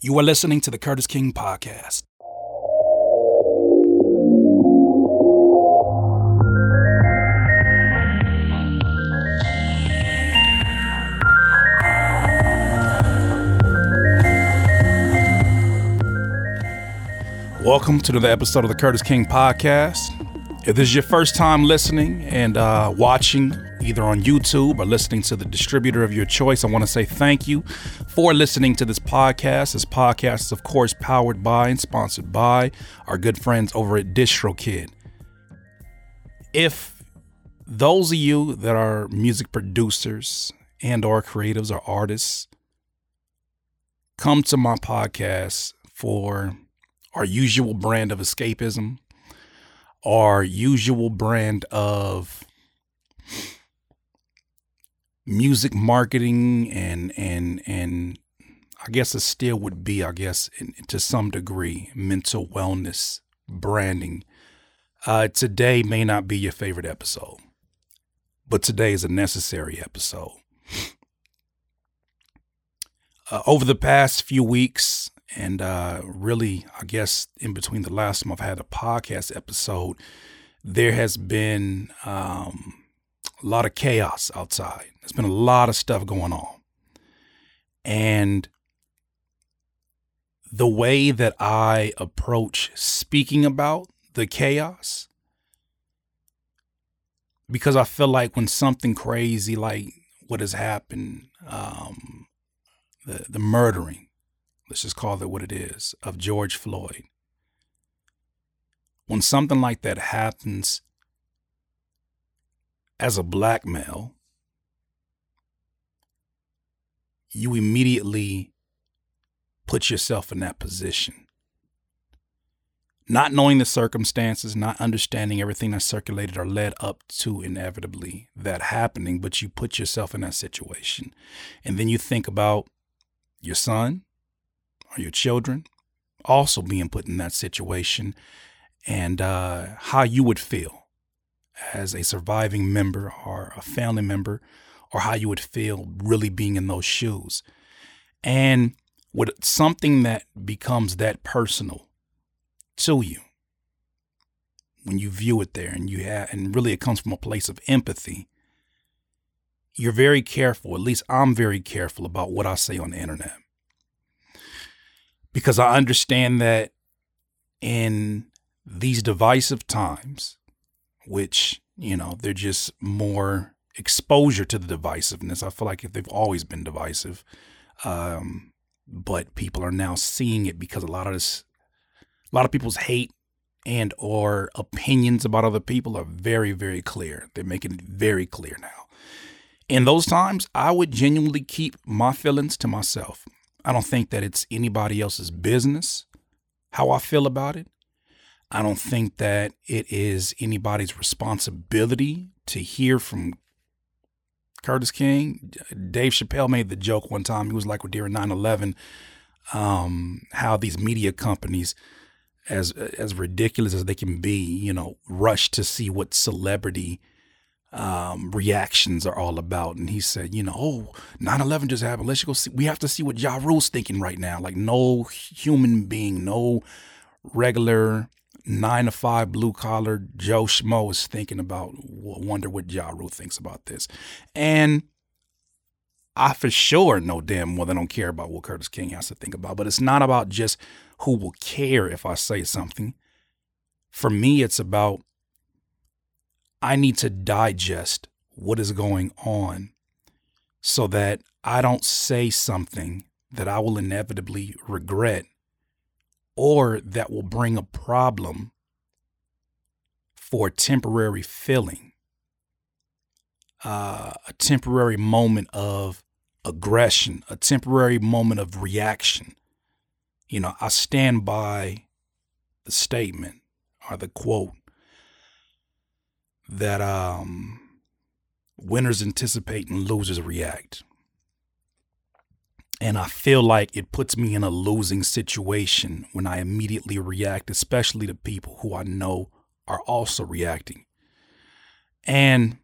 You are listening to the Curtiss King Podcast. Welcome to another episode of the Curtiss King Podcast. If this is your first time listening and uh, watching either on YouTube or listening to the distributor of your choice, I want to say thank you for listening to this podcast. This podcast is, of course, powered by and sponsored by our good friends over at DistroKid. If those of you that are music producers and or creatives or artists come to my podcast for our usual brand of escapism, our usual brand of music marketing and and and I guess it still would be, I guess, in, to some degree, mental wellness branding. Uh, today may not be your favorite episode, but today is a necessary episode. Uh, over the past few weeks, and uh, really, I guess in between the last time I've had a podcast episode, there has been um, a lot of chaos outside. There's been a lot of stuff going on. And the way that I approach speaking about the chaos, because I feel like when something crazy like what has happened, um, the, the murdering, let's just call it what it is, of George Floyd. When something like that happens as a black male, you immediately put yourself in that position. Not knowing the circumstances, not understanding everything that circulated or led up to inevitably that happening, but you put yourself in that situation. And then you think about your son, or your children also being put in that situation and uh, how you would feel as a surviving member or a family member or how you would feel really being in those shoes. And with something that becomes that personal to you, when you view it there and you have, and really it comes from a place of empathy, you're very careful, at least I'm very careful about what I say on the internet because I understand that in these divisive times, which, you know, they're just more exposure to the divisiveness. I feel like if they've always been divisive. Um, but people are now seeing it because a lot of this, a lot of people's hate and or opinions about other people are very, very clear. They're making it very clear now. In those times, I would genuinely keep my feelings to myself. I don't think that it's anybody else's business how I feel about it. I don't think that it is anybody's responsibility to hear from Curtiss King. Dave Chappelle made the joke one time. He was like, during 9 11, um, how these media companies, as as ridiculous as they can be, you know, rush to see what celebrity um, reactions are all about. And he said, you know, oh, 9 11 just happened. Let's go see. We have to see what Ja Rule's thinking right now. Like, no human being, no regular nine to five blue collar Joe Schmo is thinking about, wonder what Ja Rule thinks about this. And I for sure know damn well they don't care about what Curtiss King has to think about. But it's not about just who will care if I say something. For me, it's about I need to digest what is going on so that I don't say something that I will inevitably regret or that will bring a problem for a temporary feeling, uh, a temporary moment of aggression, a temporary moment of reaction. You know, I stand by the statement or the quote that um, winners anticipate and losers react. And I feel like it puts me in a losing situation when I immediately react, especially to people who I know are also reacting. And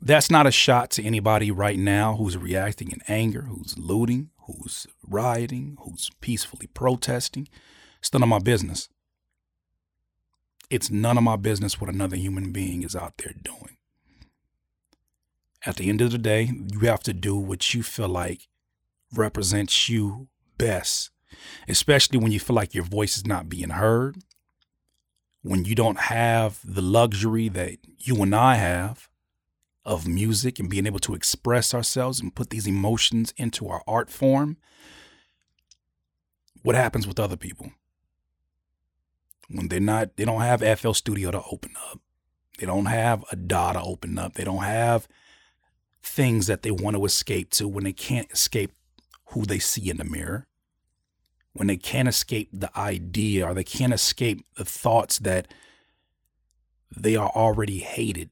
that's not a shot to anybody right now who's reacting in anger, who's looting, who's rioting, who's peacefully protesting. It's none of my business. It's none of my business what another human being is out there doing. At the end of the day, you have to do what you feel like represents you best, especially when you feel like your voice is not being heard, when you don't have the luxury that you and I have of music and being able to express ourselves and put these emotions into our art form. What happens with other people? When they're not, they don't have FL Studio to open up. They don't have a DAW to open up. They don't have things that they want to escape to when they can't escape who they see in the mirror. When they can't escape the idea or they can't escape the thoughts that they are already hated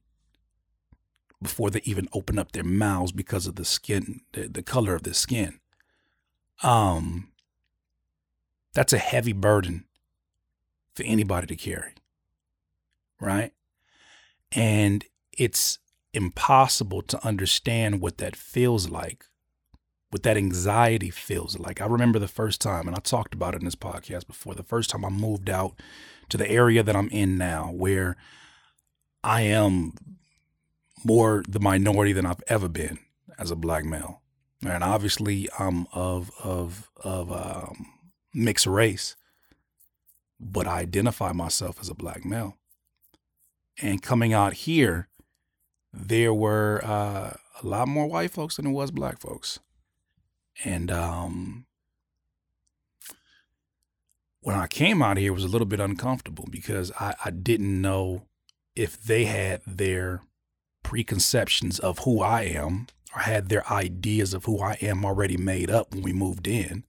before they even open up their mouths because of the skin, the, the color of the skin. Um, that's a heavy burden for anybody to carry, right? And it's impossible to understand what that feels like, what that anxiety feels like. I remember the first time, and I talked about it in this podcast before, the first time I moved out to the area that I'm in now, where I am more the minority than I've ever been as a black male. And obviously, I'm of of of um, mixed race, but I identify myself as a black male. And coming out here, there were uh, a lot more white folks than there was black folks. And um, when I came out here, it was a little bit uncomfortable because I, I didn't know if they had their preconceptions of who I am or had their ideas of who I am already made up when we moved in.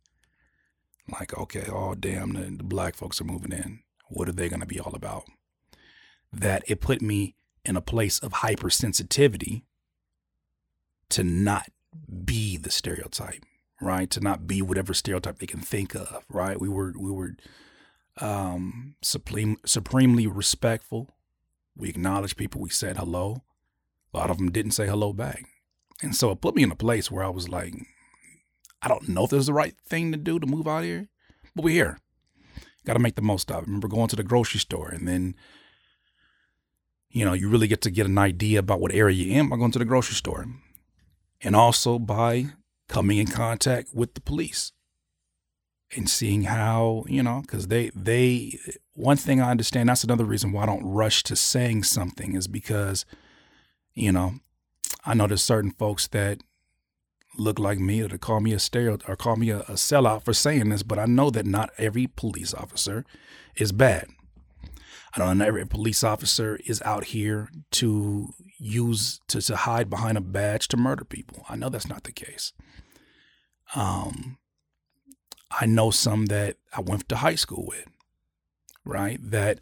Like, okay, oh, damn, the, the black folks are moving in. What are they going to be all about? That it put me in a place of hypersensitivity to not be the stereotype, right? To not be whatever stereotype they can think of, right? We were, we were um, supreme, supremely respectful. We acknowledged people. We said hello. A lot of them didn't say hello back. And so it put me in a place where I was like, I don't know if this is the right thing to do to move out here, but we're here. Got to make the most of it. Remember going to the grocery store and then, you know, you really get to get an idea about what area you're in by going to the grocery store. And also by coming in contact with the police and seeing how, you know, because they, they, one thing I understand, that's another reason why I don't rush to saying something is because – you know, I know there's certain folks that look like me or to call me a stereo or call me a, a sellout for saying this, but I know that not every police officer is bad. I don't know every police officer is out here to use to, to hide behind a badge to murder people. I know that's not the case. Um, I know some that I went to high school with, right? That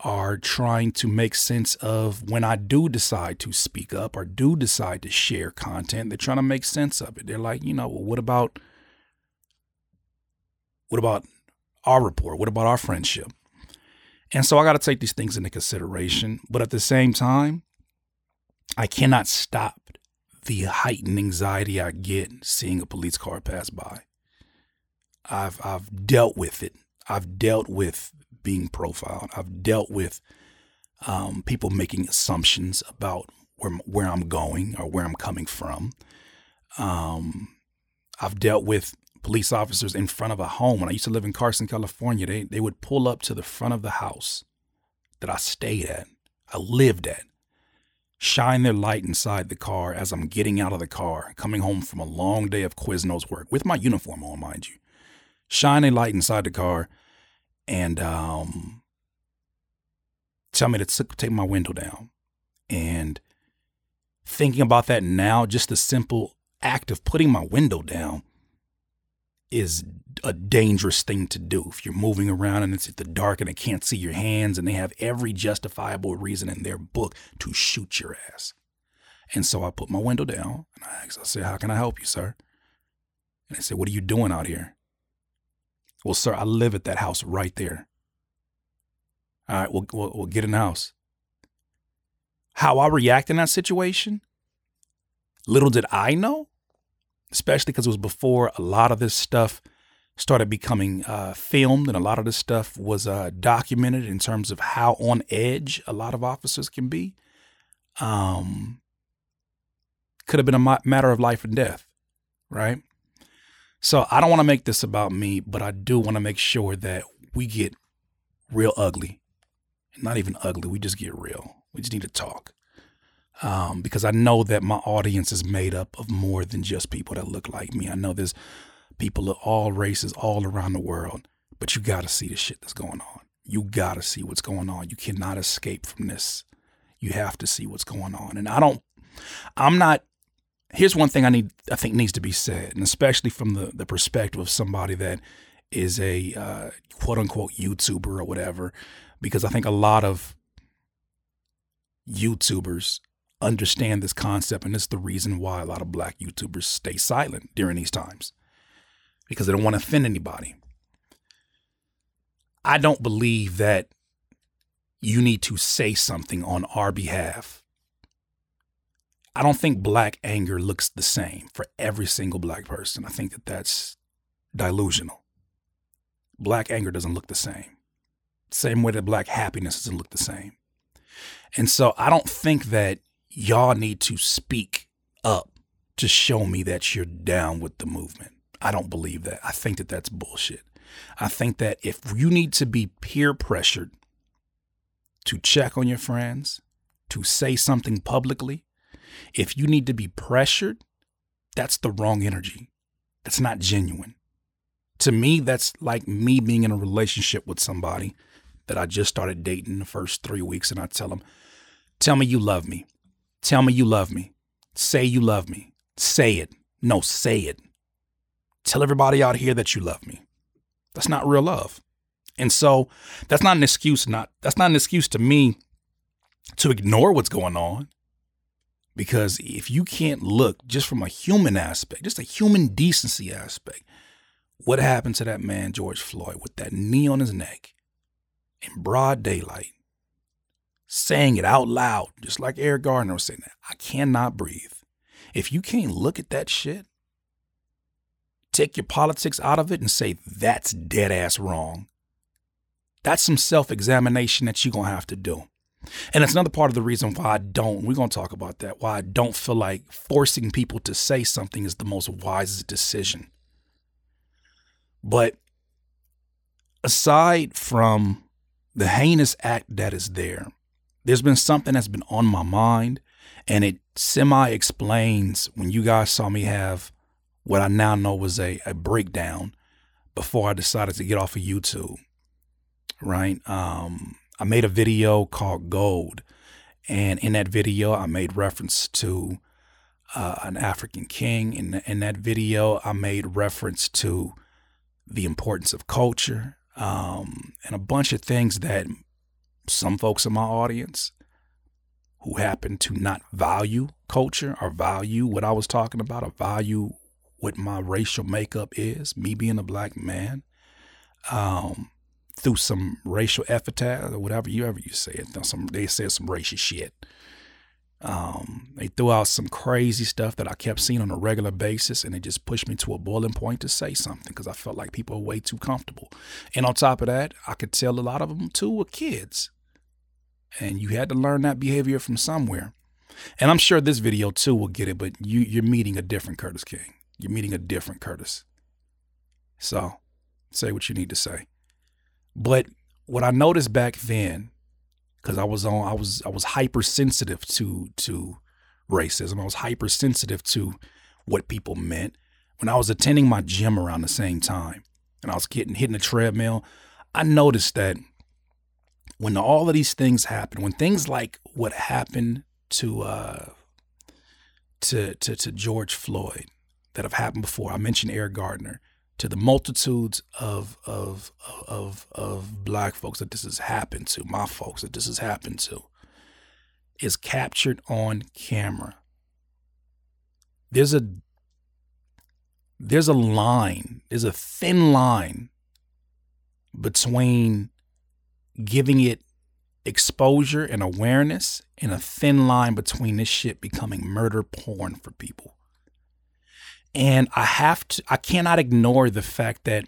are trying to make sense of when I do decide to speak up or do decide to share content. They're trying to make sense of it. They're like, you know, well, what about what about our rapport? What about our friendship? And so I got to take these things into consideration. But at the same time, I cannot stop the heightened anxiety I get seeing a police car pass by. I've I've dealt with it. I've dealt with being profiled. I've dealt with um, people making assumptions about where where I'm going or where I'm coming from. Um, I've dealt with police officers in front of a home. When I used to live in Carson, California, they they would pull up to the front of the house that I stayed at, I lived at, shine their light inside the car as I'm getting out of the car, coming home from a long day of Quiznos work with my uniform on, mind you. Shine a light inside the car and um, tell me to take my window down. And thinking about that now, just the simple act of putting my window down is a dangerous thing to do. If you're moving around and it's at the dark and they can't see your hands and they have every justifiable reason in their book to shoot your ass. And so I put my window down and I asked, I said, How can I help you, sir? And they said, What are you doing out here? Well, sir, I live at that house right there. All right, we'll, we'll, we'll get in the house. How I react in that situation, little did I know especially because it was before a lot of this stuff started becoming uh, filmed and a lot of this stuff was uh, documented in terms of how on edge a lot of officers can be. Um, could have been a matter of life and death, right? So I don't want to make this about me, but I do want to make sure that we get real ugly. Not even ugly, we just get real. We just need to talk. Um, because I know that my audience is made up of more than just people that look like me. I know there's people of all races all around the world, but you got to see the shit that's going on. You got to see what's going on. You cannot escape from this. You have to see what's going on. And I don't, I'm not, here's one thing I need, I think needs to be said, and especially from the, the perspective of somebody that is a uh, quote unquote YouTuber or whatever, because I think a lot of YouTubers understand this concept, and it's the reason why a lot of black YouTubers stay silent during these times because they don't want to offend anybody. I don't believe that you need to say something on our behalf. I don't think black anger looks the same for every single black person. I think that that's delusional. Black anger doesn't look the same. Same way that black happiness doesn't look the same. And so I don't think that y'all need to speak up to show me that you're down with the movement. I don't believe that. I think that that's bullshit. I think that if you need to be peer pressured to check on your friends, to say something publicly, if you need to be pressured, that's the wrong energy. That's not genuine. To me, that's like me being in a relationship with somebody that I just started dating the first three weeks, and I tell them, Tell me you love me. Tell me you love me. Say you love me. Say it. No, say it. Tell everybody out here that you love me. That's not real love. And so that's not an excuse not that's not an excuse to me to ignore what's going on. Because if you can't look just from a human aspect, just a human decency aspect, what happened to that man George Floyd with that knee on his neck in broad daylight, saying it out loud, just like Eric Gardner was saying that. I cannot breathe. If you can't look at that shit take your politics out of it and say, that's dead ass wrong. That's some self examination that you're going to have to do. And it's another part of the reason why I don't, we're going to talk about that, why I don't feel like forcing people to say something is the most wisest decision. But aside from the heinous act that is there, there's been something that's been on my mind, and it semi explains when you guys saw me have what I now know was a, a breakdown before I decided to get off of YouTube. Right. Um, I made a video called Gold. And in that video, I made reference to uh, an African king. In, in that video, I made reference to the importance of culture um, and a bunch of things that some folks in my audience who happen to not value culture or value what I was talking about or value what my racial makeup is, me being a black man, um, through some racial epithet or whatever you ever you say it. Some they said some racist shit. Um, they threw out some crazy stuff that I kept seeing on a regular basis, and it just pushed me to a boiling point to say something because I felt like people were way too comfortable. And on top of that, I could tell a lot of them too were kids, and you had to learn that behavior from somewhere. And I'm sure this video too will get it, but you you're meeting a different Curtiss King. You're meeting a different Curtiss. So say what you need to say. But what I noticed back then, because I was on I was I was hypersensitive to to racism. I was hypersensitive to what people meant. When I was attending my gym around the same time and I was getting hitting the treadmill, I noticed that when all of these things happen, when things like what happened to uh to to, to George Floyd, that have happened before. I mentioned Eric Gardner to the multitudes of of of of black folks that this has happened to, my folks that this has happened to, is captured on camera. There's a there's a line, there's a thin line between giving it exposure and awareness and a thin line between this shit becoming murder porn for people. And I have to, I cannot ignore the fact that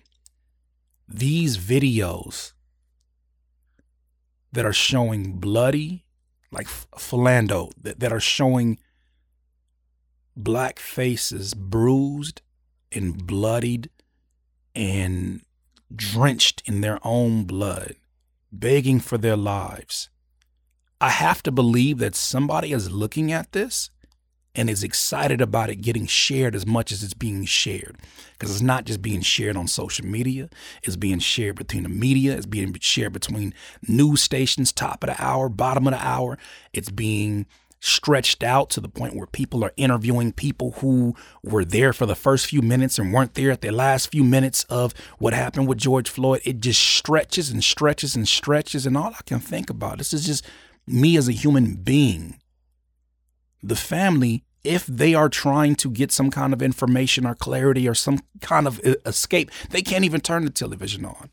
these videos that are showing bloody, like Philando, that, that are showing black faces bruised and bloodied and drenched in their own blood, begging for their lives. I have to believe that somebody is looking at this and is excited about it getting shared as much as it's being shared. Because it's not just being shared on social media, it's being shared between the media, it's being shared between news stations, top of the hour, bottom of the hour. It's being stretched out to the point where people are interviewing people who were there for the first few minutes and weren't there at the last few minutes of what happened with George Floyd. It just stretches and stretches and stretches. And all I can think about, this is just me as a human being. The family, if they are trying to get some kind of information or clarity or some kind of escape, they can't even turn the television on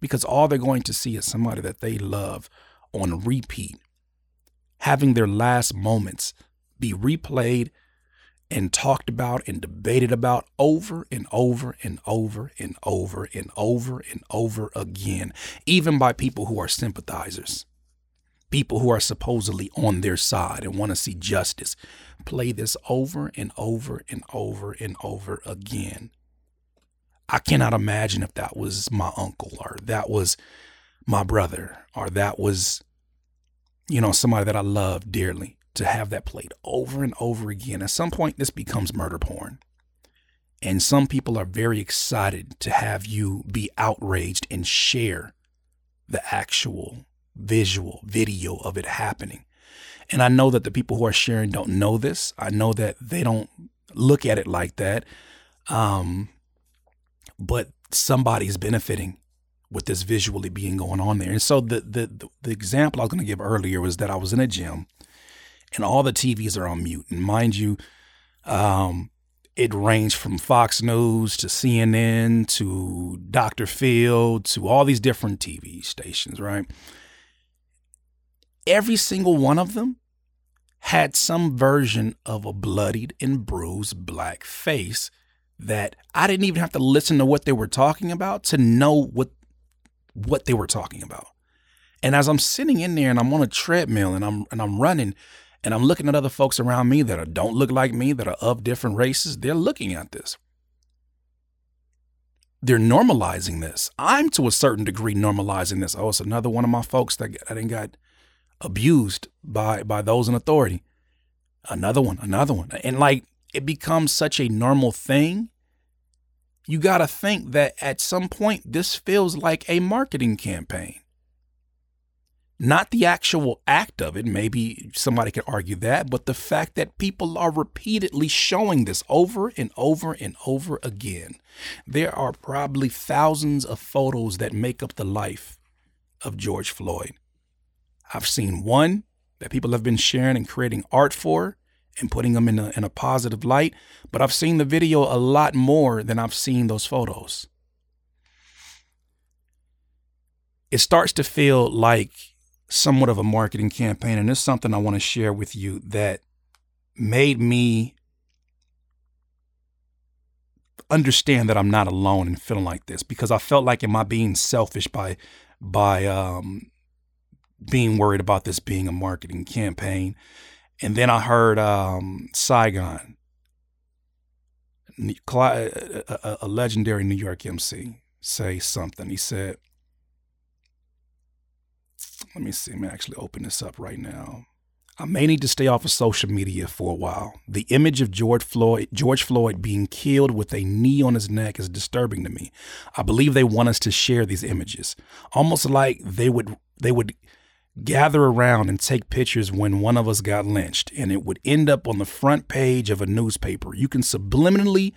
because all they're going to see is somebody that they love on repeat having their last moments be replayed and talked about and debated about over and over and over and over and over and over again, even by people who are sympathizers, people who are supposedly on their side and want to see justice. Play this over and over and over and over again. I cannot imagine if that was my uncle or that was my brother or that was you know, somebody that I love dearly to have that played over and over again. At some point, this becomes murder porn. And some people are very excited to have you be outraged and share the actual visual video of it happening. And I know that the people who are sharing don't know this. I know that they don't look at it like that. Um, but somebody's benefiting with this visually being going on there. And so the the the example I was going to give earlier was that I was in a gym and all the TVs are on mute. And mind you, um, it ranged from Fox News to CNN to Dr. Phil to all these different TV stations, right? Every single one of them had some version of a bloodied and bruised black face that I didn't even have to listen to what they were talking about to know what what they were talking about. And as I'm sitting in there and I'm on a treadmill and I'm and I'm running and I'm looking at other folks around me that are, don't look like me, that are of different races, they're looking at this. They're normalizing this. I'm to a certain degree normalizing this. Oh, it's another one of my folks that, that got abused by by those in authority. Another one, another one. And like it becomes such a normal thing you got to think that at some point this feels like a marketing campaign. Not the actual act of it, maybe somebody could argue that, but the fact that people are repeatedly showing this over and over and over again. There are probably thousands of photos that make up the life of George Floyd. I've seen one that people have been sharing and creating art for and putting them in a, in a positive light. But I've seen the video a lot more than I've seen those photos. It starts to feel like somewhat of a marketing campaign. And it's something I want to share with you that made me understand that I'm not alone in feeling like this because I felt like am I being selfish by by um, being worried about this being a marketing campaign and then I heard um, Saigon, a, uh, uh, uh, a legendary New York MC, say something. He said, let me see, let me actually open this up right now. I may need to stay off of social media for a while. The image of George Floyd, George Floyd being killed with a knee on his neck is disturbing to me. I believe they want us to share these images, almost like they would they would gather around and take pictures when one of us got lynched, and it would end up on the front page of a newspaper. You can subliminally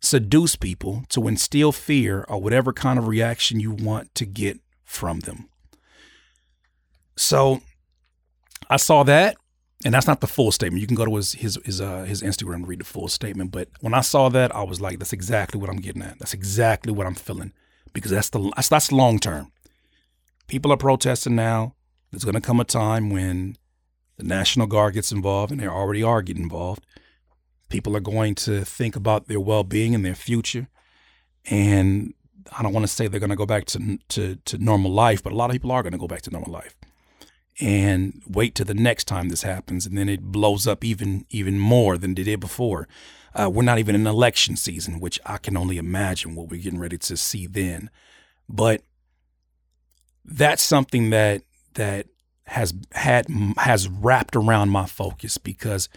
seduce people to instill fear or whatever kind of reaction you want to get from them. So I saw that, and that's not the full statement. You can go to his his his, uh, his Instagram and read the full statement. But when I saw that, I was like, "That's exactly what I'm getting at. That's exactly what I'm feeling." Because that's the that's, that's long term. People are protesting now. There's going to come a time when the National Guard gets involved, and they already are getting involved. People are going to think about their well being and their future. And I don't want to say they're going to go back to, to, to normal life, but a lot of people are going to go back to normal life and wait till the next time this happens. And then it blows up even, even more than it did before. Uh, we're not even in election season, which I can only imagine what we're getting ready to see then. But that's something that that has had has wrapped around my focus because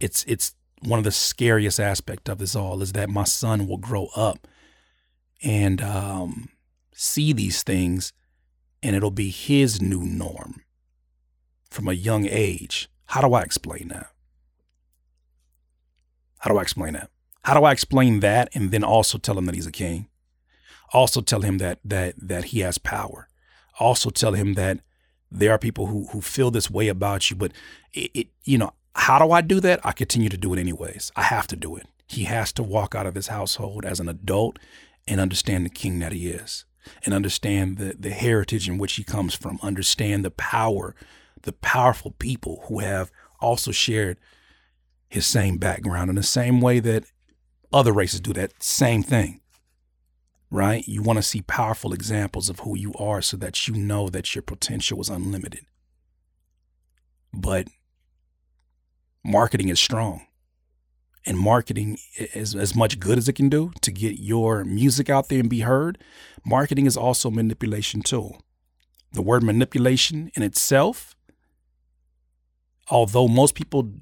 it's it's one of the scariest aspect of this all is that my son will grow up and um, see these things and it'll be his new norm from a young age. How do I explain that? How do I explain that? How do I explain that and then also tell him that he's a king? Also tell him that that that he has power. Also tell him that there are people who who feel this way about you, but it, it you know, how do I do that? I continue to do it anyways. I have to do it. He has to walk out of his household as an adult and understand the king that he is and understand the, the heritage in which he comes from, understand the power, the powerful people who have also shared his same background in the same way that other races do that same thing. Right? You want to see powerful examples of who you are so that you know that your potential is unlimited. But marketing is strong. And marketing is as much good as it can do to get your music out there and be heard. Marketing is also a manipulation tool. The word manipulation in itself, although most people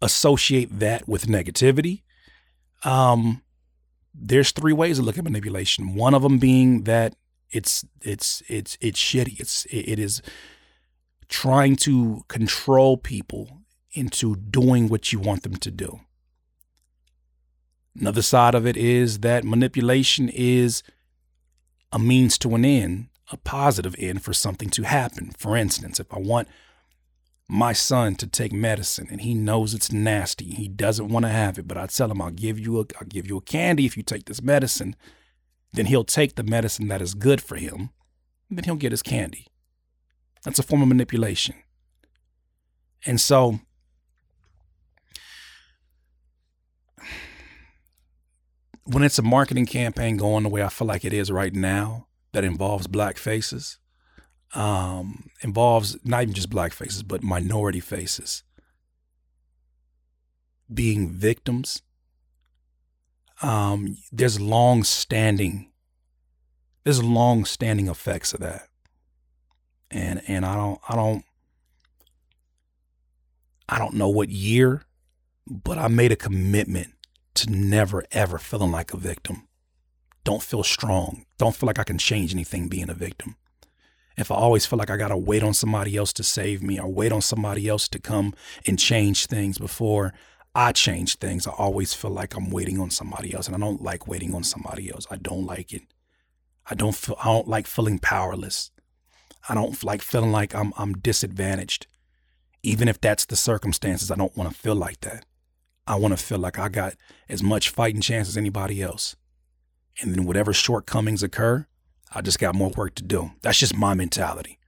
associate that with negativity, um, there's three ways to look at manipulation. One of them being that it's it's it's it's shitty. It's it is trying to control people into doing what you want them to do. Another side of it is that manipulation is a means to an end, a positive end for something to happen. For instance, if I want my son to take medicine and he knows it's nasty, he doesn't want to have it, but I tell him I'll give you a I'll give you a candy if you take this medicine, then he'll take the medicine that is good for him, and then he'll get his candy. That's a form of manipulation. And so when it's a marketing campaign going the way I feel like it is right now, that involves black faces, um, involves not even just black faces, but minority faces being victims. Um, there's long standing, there's long standing effects of that. And and I don't I don't I don't know what year, but I made a commitment to never ever feeling like a victim. Don't feel strong. Don't feel like I can change anything being a victim. If I always feel like I got to wait on somebody else to save me or wait on somebody else to come and change things before I change things, I always feel like I'm waiting on somebody else. And I don't like waiting on somebody else. I don't like it. I don't feel I don't like feeling powerless. I don't like feeling like I'm I'm disadvantaged. Even if that's the circumstances, I don't want to feel like that. I want to feel like I got as much fighting chance as anybody else. And then whatever shortcomings occur, I just got more work to do. That's just my mentality.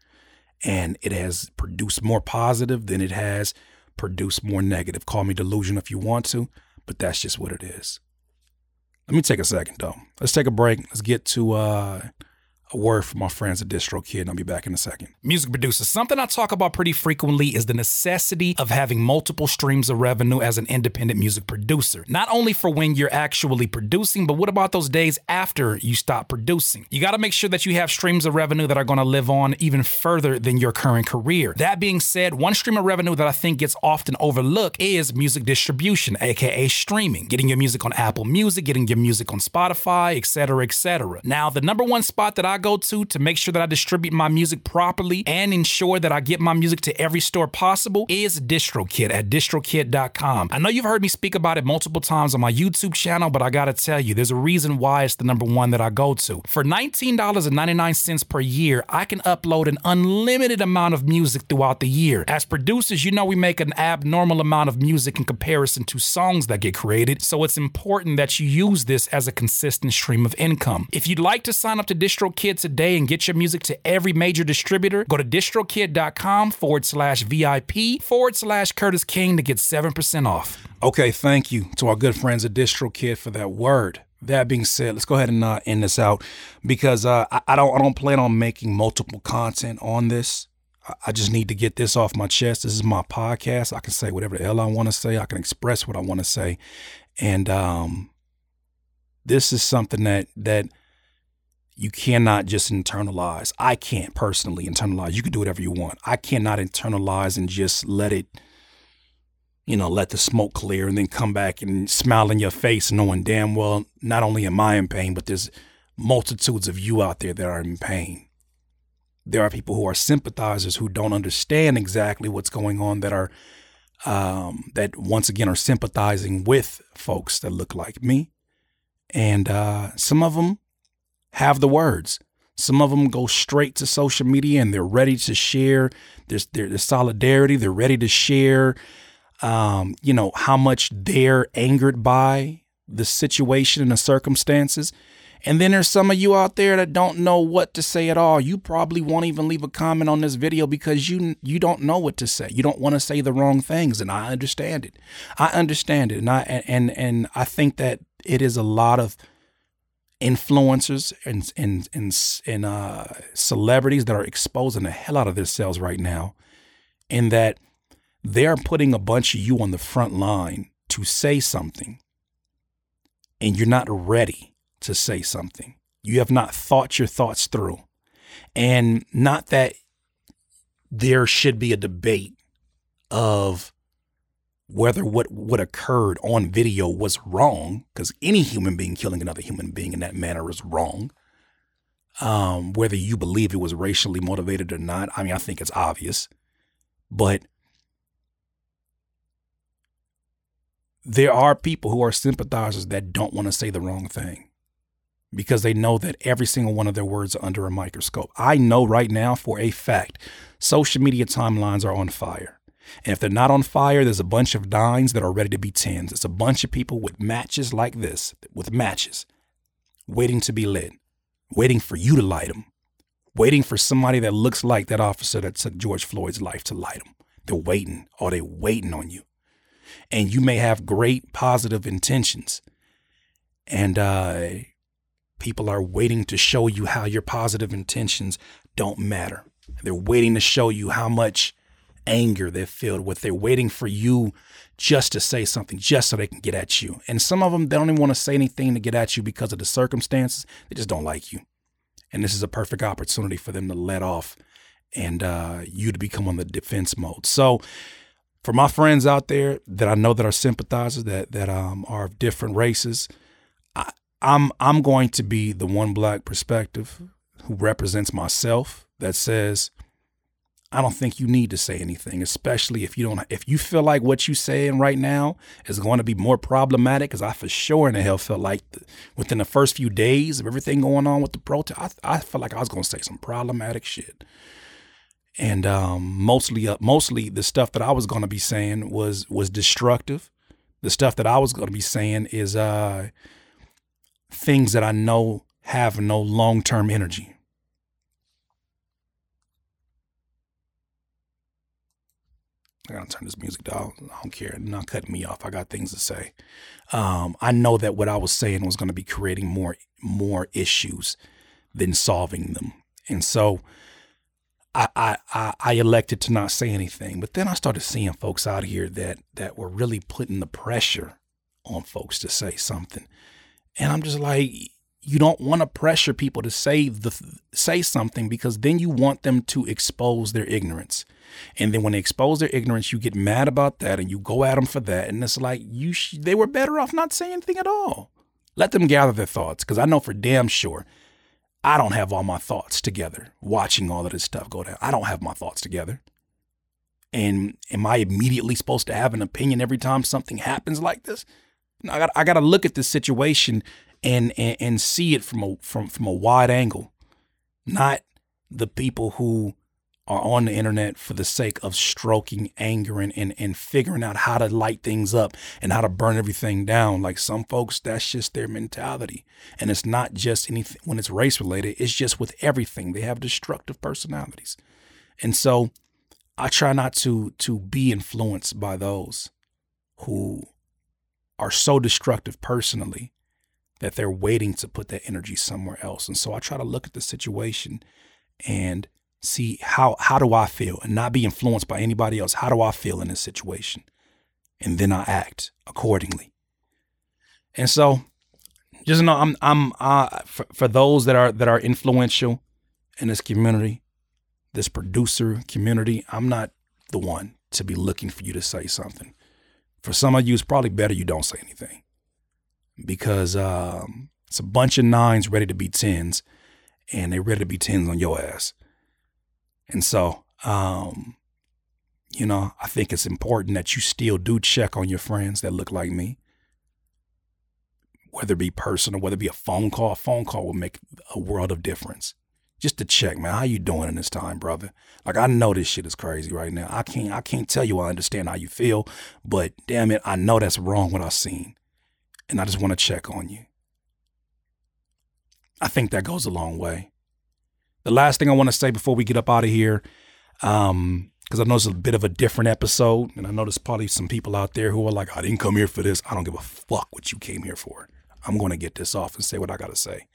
And it has produced more positive than it has produced more negative. Call me delusion if you want to, but that's just what it is. Let me take a second though. Let's take a break. Let's get to uh a word from my friends at DistroKid, and I'll be back in a second. Music producers, something I talk about pretty frequently is the necessity of having multiple streams of revenue as an independent music producer. Not only for when you're actually producing, but what about those days after you stop producing? You got to make sure that you have streams of revenue that are going to live on even further than your current career. That being said, one stream of revenue that I think gets often overlooked is music distribution, aka streaming, getting your music on Apple Music, getting your music on Spotify, etc., etc. Now, the number one spot that I I go to to make sure that I distribute my music properly and ensure that I get my music to every store possible is DistroKid at distrokid.com. I know you've heard me speak about it multiple times on my YouTube channel, but I gotta tell you, there's a reason why it's the number one that I go to. For $19.99 per year, I can upload an unlimited amount of music throughout the year. As producers, you know we make an abnormal amount of music in comparison to songs that get created, so it's important that you use this as a consistent stream of income. If you'd like to sign up to DistroKid, DistroKid today and get your music to every major distributor. Go to distrokid.com forward slash VIP forward slash Curtiss King to get 7% off. Okay, thank you to our good friends at DistroKid for that word. That being said, let's go ahead and uh, end this out because uh, I, I don't I don't plan on making multiple content on this. I just need to get this off my chest. This is my podcast. I can say whatever the hell I want to say. I can express what I want to say, and um, this is something that that you cannot just internalize. I can't personally internalize. You can do whatever you want. I cannot internalize and just let it, you know, let the smoke clear and then come back and smile in your face, knowing damn well not only am I in pain, but there's multitudes of you out there that are in pain. There are people who are sympathizers who don't understand exactly what's going on that are um, that once again are sympathizing with folks that look like me and uh, some of them have the words. Some of them go straight to social media and they're ready to share their, their solidarity. They're ready to share, um, you know, how much they're angered by the situation and the circumstances. And then there's some of you out there that don't know what to say at all. You probably won't even leave a comment on this video because you you don't know what to say. You don't want to say the wrong things, and I understand it. I understand it, and I and and I think that it is a lot of influencers and and and, and uh, celebrities that are exposing the hell out of themselves right now, in that they are putting a bunch of you on the front line to say something, and you're not ready to say something. You have not thought your thoughts through, and not that there should be a debate of whether what what occurred on video was wrong, because any human being killing another human being in that manner is wrong. Um, whether you believe it was racially motivated or not, I mean, I think it's obvious. But there are people who are sympathizers that don't want to say the wrong thing because they know that every single one of their words are under a microscope. I know right now for a fact social media timelines are on fire. And if they're not on fire, there's a bunch of nines that are ready to be tens. It's a bunch of people with matches like this, with matches, waiting to be lit, waiting for you to light them, waiting for somebody that looks like that officer that took George Floyd's life to light them. They're waiting, or they're waiting on you. And you may have great positive intentions. And uh, people are waiting to show you how your positive intentions don't matter. They're waiting to show you how much anger they're filled with. They're waiting for you just to say something, just so they can get at you. And some of them, they don't even want to say anything to get at you because of the circumstances. They just don't like you. And this is a perfect opportunity for them to let off and uh, you to become on the defense mode. So, for my friends out there that I know that are sympathizers, that that um, are of different races, I, I'm I'm going to be the one black perspective who represents myself that says I don't think you need to say anything, especially if you don't if you feel like what you're saying right now is going to be more problematic. Because I for sure in the hell felt like the, within the first few days of everything going on with the protest, I, I felt like I was going to say some problematic shit. And um, mostly, uh, mostly the stuff that I was going to be saying was was destructive. The stuff that I was going to be saying is uh, things that I know have no long term energy I gotta turn this music down. I don't care. Not cutting me off. I got things to say. Um, I know that what I was saying was to be creating more more issues than solving them, and so I, I I elected to not say anything. But then I started seeing folks out here that that were really putting the pressure on folks to say something, and I'm just like, you don't want to pressure people to say the say something because then you want them to expose their ignorance. And then when they expose their ignorance, you get mad about that and you go at them for that. And it's like you sh- they were better off not saying anything at all. Let them gather their thoughts because I know for damn sure I don't have all my thoughts together watching all of this stuff go down. I don't have my thoughts together. And am I immediately supposed to have an opinion every time something happens like this? No, I got I got to look at the situation and, and and see it from a from from a wide angle, not the people who are on the internet for the sake of stroking anger and, and, and figuring out how to light things up and how to burn everything down. Like some folks, that's just their mentality. And it's not just anything when it's race related, it's just with everything. They have destructive personalities. And so I try not to to be influenced by those who are so destructive personally that they're waiting to put that energy somewhere else. And so I try to look at the situation and see how how do I feel and not be influenced by anybody else. How do I feel in this situation? And then I act accordingly. And so just know I'm I'm uh, for, for those that are that are influential in this community, this producer community, I'm not the one to be looking for you to say something. For some of you, it's probably better you don't say anything because um, it's a bunch of nines ready to be tens, and they're ready to be tens on your ass. And so, um, you know, I think it's important that you still do check on your friends that look like me. Whether it be personal, whether it be a phone call, a phone call will make a world of difference. Just to check, man, how you doing in this time, brother? Like I know this shit is crazy right now. I can't I can't tell you I understand how you feel, but damn it, I know that's wrong what I've seen. And I just want to check on you. I think that goes a long way. The last thing I want to say before we get up out of here, um, because I know it's a bit of a different episode, and I know there's probably some people out there who are like, I didn't come here for this. I don't give a fuck what you came here for. I'm going to get this off and say what I got to say.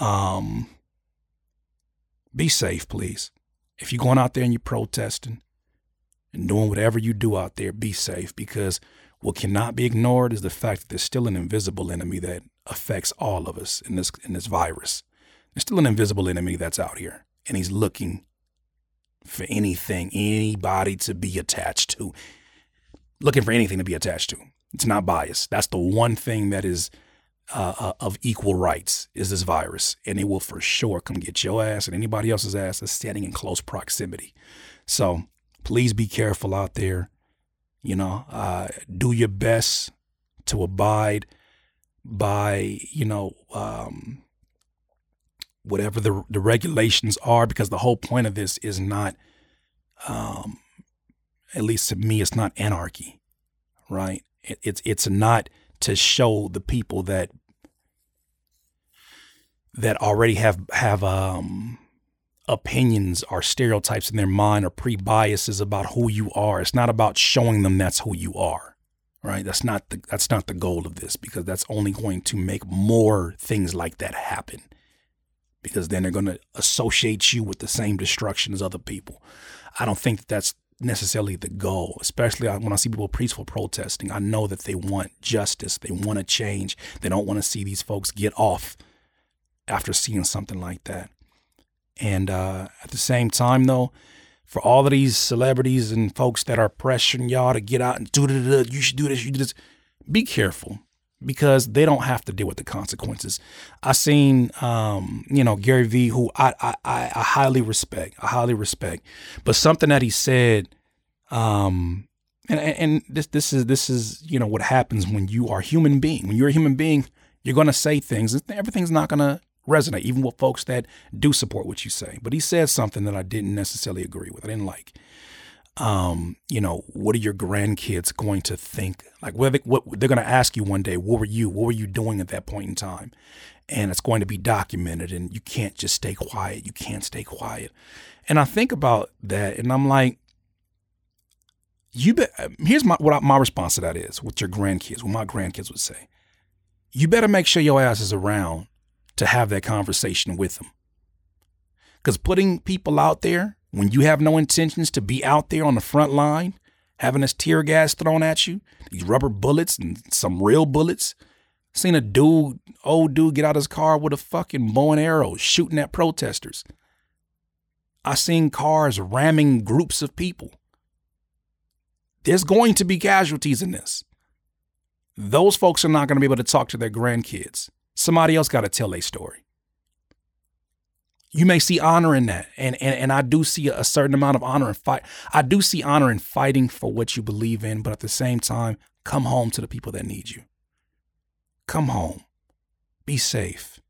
Um, be safe, please. If you're going out there and you're protesting and doing whatever you do out there, be safe because what cannot be ignored is the fact that there's still an invisible enemy that affects all of us in this in this virus. There's still an invisible enemy that's out here, and he's looking for anything, anybody to be attached to. Looking for anything to be attached to. It's not bias. That's the one thing that is uh, uh, of equal rights is this virus, and it will for sure come get your ass and anybody else's ass that's standing in close proximity. So please be careful out there. You know, uh, do your best to abide by you know um, whatever the the regulations are, because the whole point of this is not, um, at least to me, it's not anarchy, right? It, it's it's not to show the people that that already have have um, opinions or stereotypes in their mind or pre-biases about who you are. It's not about showing them that's who you are, right? That's not the that's not the goal of this because that's only going to make more things like that happen because then they're going to associate you with the same destruction as other people. I don't think that that's necessarily the goal, especially when I see people peaceful protesting. I know that they want justice, they want to change, they don't want to see these folks get off after seeing something like that. And uh, at the same time, though, for all of these celebrities and folks that are pressuring y'all to get out and do you should do this, you do this, be careful because they don't have to deal with the consequences. I seen, um, you know, Gary Vee, who I, I, I highly respect, I highly respect, but something that he said, um, and, and this, this is, this is, you know, what happens when you are a human being. When you're a human being, you're to say things. And everything's not to resonate, even with folks that do support what you say. But he said something that I didn't necessarily agree with. I didn't like um, you know, what are your grandkids going to think? Like, what, they, what they're going to ask you one day, what were you? What were you doing at that point in time? And it's going to be documented, and you can't just stay quiet. You can't stay quiet. And I think about that, and I'm like, you bet. Here's my what I, my response to that is what your grandkids. What my grandkids would say, you better make sure your ass is around to have that conversation with them. Because putting people out there when you have no intentions to be out there on the front line, having this tear gas thrown at you, these rubber bullets and some real bullets. Seen a dude, old dude, get out of his car with a fucking bow and arrow shooting at protesters. I seen cars ramming groups of people. There's going to be casualties in this. Those folks are not going to be able to talk to their grandkids. Somebody else got to tell their story you may see honor in that. And, and, and I do see a certain amount of honor in fight. I do see honor in fighting for what you believe in, but at the same time, come home to the people that need you. Come home. Be safe.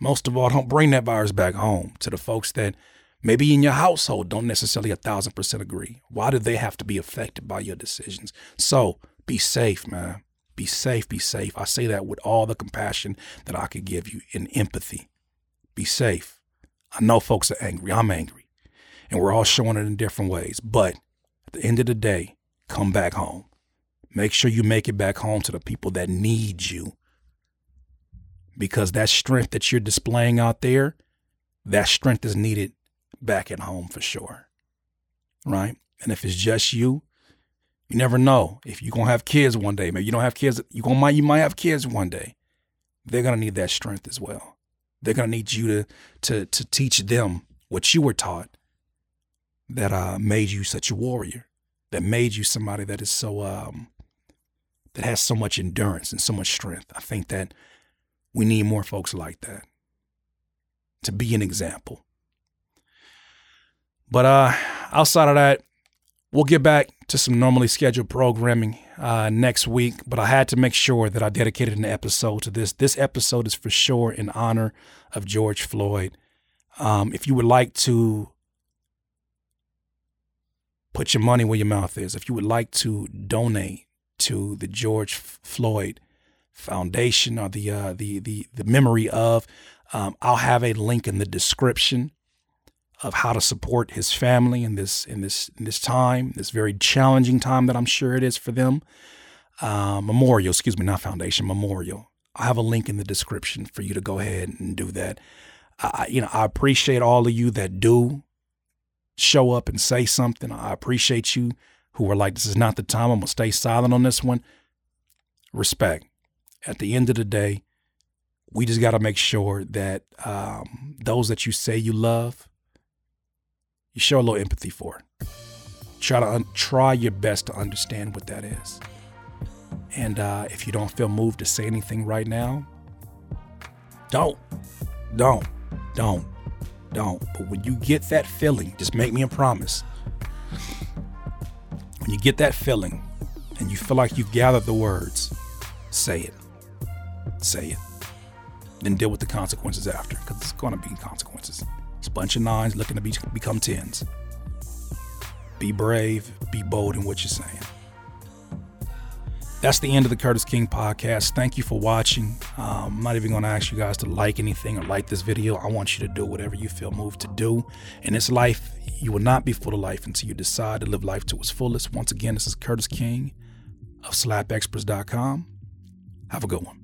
Most of all, don't bring that virus back home to the folks that Maybe in your household don't necessarily a thousand percent agree. Why do they have to be affected by your decisions? So be safe, man. Be safe, be safe. I say that with all the compassion that I could give you in empathy. Be safe. I know folks are angry. I'm angry. And we're all showing it in different ways. But at the end of the day, come back home. Make sure you make it back home to the people that need you. Because that strength that you're displaying out there, that strength is needed back at home for sure. Right? And if it's just you, you never know if you're gonna have kids one day. Maybe you don't have kids. You gonna might you might have kids one day. They're gonna need that strength as well. They're gonna need you to to to teach them what you were taught that uh, made you such a warrior, that made you somebody that is so um, that has so much endurance and so much strength. I think that we need more folks like that to be an example. But uh, outside of that, we'll get back to some normally scheduled programming uh, next week. But I had to make sure that I dedicated an episode to this. This episode is for sure in honor of George Floyd. Um, if you would like to put your money where your mouth is, if you would like to donate to the George Floyd Foundation or the uh, the the the memory of, um, I'll have a link in the description of how to support his family in this in this in this time, this very challenging time that I'm sure it is for them. Uh, memorial, excuse me, not foundation, memorial. I have a link in the description for you to go ahead and do that. I, you know, I appreciate all of you that do show up and say something. I appreciate you who are like, this is not the time. I'm gonna stay silent on this one. Respect. At the end of the day, we just got to make sure that um, those that you say you love, you show a little empathy for. Try to un- try your best to understand what that is. And uh, if you don't feel moved to say anything right now, don't, don't, don't, don't. But when you get that feeling, just make me a promise. When you get that feeling and you feel like you've gathered the words, say it. Say it. Then deal with the consequences after, because it's going to be consequences. It's a bunch of nines looking to be, become tens. Be brave, be bold in what you're saying. That's the end of the Curtiss King podcast. Thank you for watching. Um, I'm not even going to ask you guys to like anything or like this video. I want you to do whatever you feel moved to do. In this life, you will not be full of life until you decide to live life to its fullest. Once again, this is Curtiss King of SlapExperts.com. Have a good one.